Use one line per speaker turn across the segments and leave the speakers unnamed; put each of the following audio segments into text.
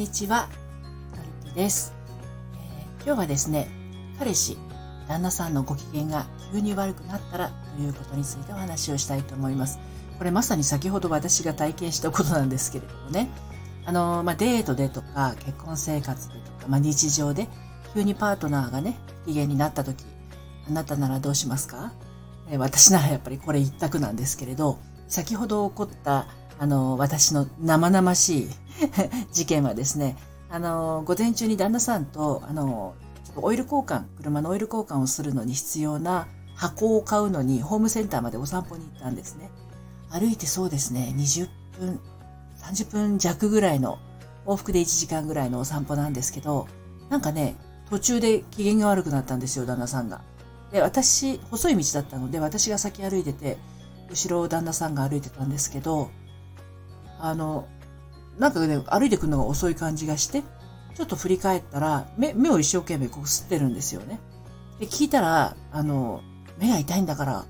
にちは、のりぴです、えー、今日はですね、彼氏、旦那さんのご機嫌が急に悪くなったらということについてお話をしたいと思います。これまさに先ほど私が体験したことなんですけれどもね、あの、まあ、デートでとか結婚生活でとか、まあ、日常で急にパートナーがね、機嫌になった時、あなたならどうしますか、えー、私ならやっぱりこれ一択なんですけれど、先ほど起こったあの、私の生々しい 事件はですね、あの、午前中に旦那さんと、あの、オイル交換、車のオイル交換をするのに必要な箱を買うのにホームセンターまでお散歩に行ったんですね。歩いてそうですね、20分、30分弱ぐらいの、往復で1時間ぐらいのお散歩なんですけど、なんかね、途中で機嫌が悪くなったんですよ、旦那さんが。で、私、細い道だったので、私が先歩いてて、後ろを旦那さんが歩いてたんですけど、あの、なんかね、歩いてくるのが遅い感じがして、ちょっと振り返ったら、目、目を一生懸命こう吸ってるんですよね。で、聞いたら、あの、目が痛いんだから、ほ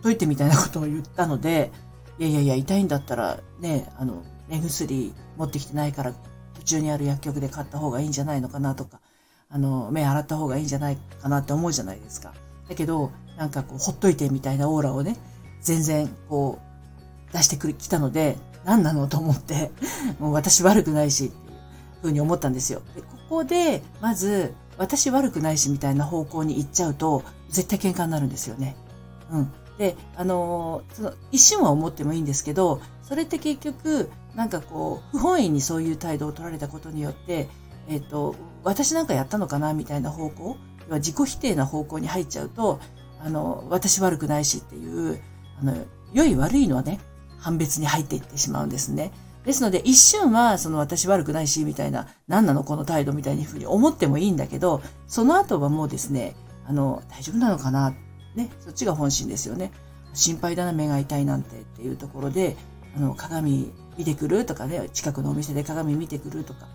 っといてみたいなことを言ったので、いやいやいや、痛いんだったら、ね、あの、目薬持ってきてないから、途中にある薬局で買った方がいいんじゃないのかなとか、あの、目洗った方がいいんじゃないかなって思うじゃないですか。だけど、なんかこう、ほっといてみたいなオーラをね、全然こう、出してくる、来たので、何なのと思って、もう私悪くないし、っていうふうに思ったんですよ。で、ここで、まず、私悪くないしみたいな方向に行っちゃうと、絶対喧嘩になるんですよね。うん。で、あのその、一瞬は思ってもいいんですけど、それって結局、なんかこう、不本意にそういう態度を取られたことによって、えっ、ー、と、私なんかやったのかなみたいな方向、要は自己否定な方向に入っちゃうと、あの、私悪くないしっていう、あの、良い悪いのはね、判別に入っていってしまうんですね。ですので、一瞬は、その私悪くないし、みたいな、何なのこの態度みたいにふうに思ってもいいんだけど、その後はもうですね、あの、大丈夫なのかな？ね、そっちが本心ですよね。心配だな、目が痛いなんてっていうところで、あの、鏡見てくるとかね、近くのお店で鏡見てくるとか、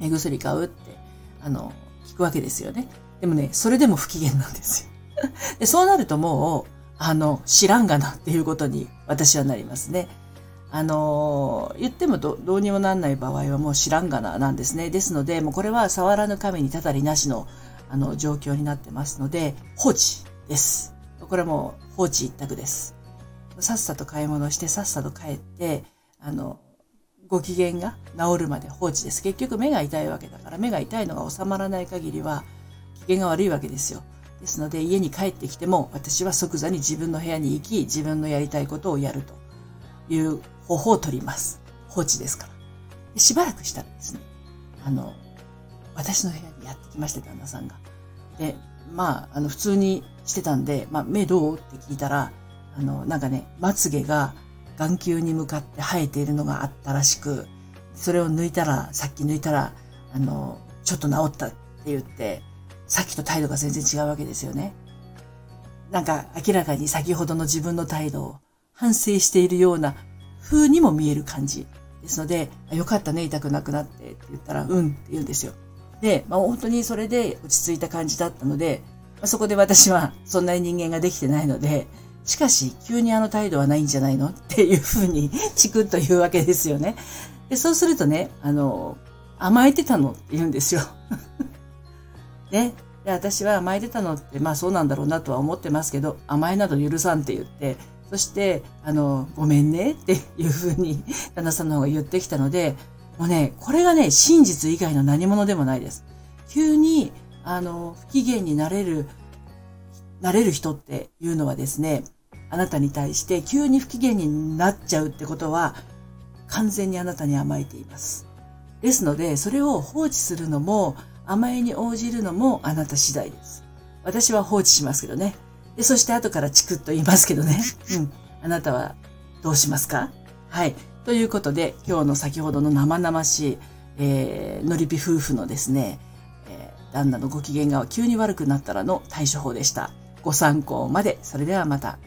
目薬買うって、あの、聞くわけですよね。でもね、それでも不機嫌なんですよ。でそうなるともう、あの、知らんがなっていうことに私はなりますね。あの、言ってもどどうにもなんない場合はもう知らんがななんですね。ですので、もうこれは触らぬ神にたたりなしの、あの、状況になってますので、放置です。これはもう放置一択です。さっさと買い物してさっさと帰って、あの、ご機嫌が治るまで放置です。結局目が痛いわけだから、目が痛いのが収まらない限りは、機嫌が悪いわけですよ。ですので家に帰ってきても私は即座に自分の部屋に行き自分のやりたいことをやるという方法を取ります。放置ですから。しばらくしたらですね、あの、私の部屋にやってきまして、旦那さんが。で、まあ、あの、普通にしてたんで、まあ、目どう？って聞いたら、あの、なんかね、まつげが眼球に向かって生えているのがあったらしく、それを抜いたら、さっき抜いたら、あの、ちょっと治ったって言って、さっきと態度が全然違うわけですよね。なんか明らかに先ほどの自分の態度を反省しているような風にも見える感じ。ですので、よかったね、痛くなくなってって言ったら、うんって言うんですよ。で、まあ、本当にそれで落ち着いた感じだったので、まあ、そこで私はそんなに人間ができてないので、しかし、急にあの態度はないんじゃないの？っていうふうにチクッと言うわけですよね。で、そうするとね、あの、甘えてたのって言うんですよ。ね。で、私は甘えてたのって、まあそうなんだろうなとは思ってますけど、甘えなど許さんって言って、そして、あの、ごめんねっていうふうに旦那さんの方が言ってきたので、もうね、これがね、真実以外の何者でもないです。急に、あの、不機嫌になれる、なれる人っていうのはですね、あなたに対して急に不機嫌になっちゃうってことは、完全にあなたに甘えています。ですので、それを放置するのも、甘えに応じるのもあなた次第です。私は放置しますけどね。で、そして後からチクッと言いますけどね。うん。あなたはどうしますか？はい。ということで、今日の先ほどの生々しい、えー、のりぴ夫婦のですね、えー、旦那のご機嫌が急に悪くなったらの対処法でした。ご参考まで。それではまた。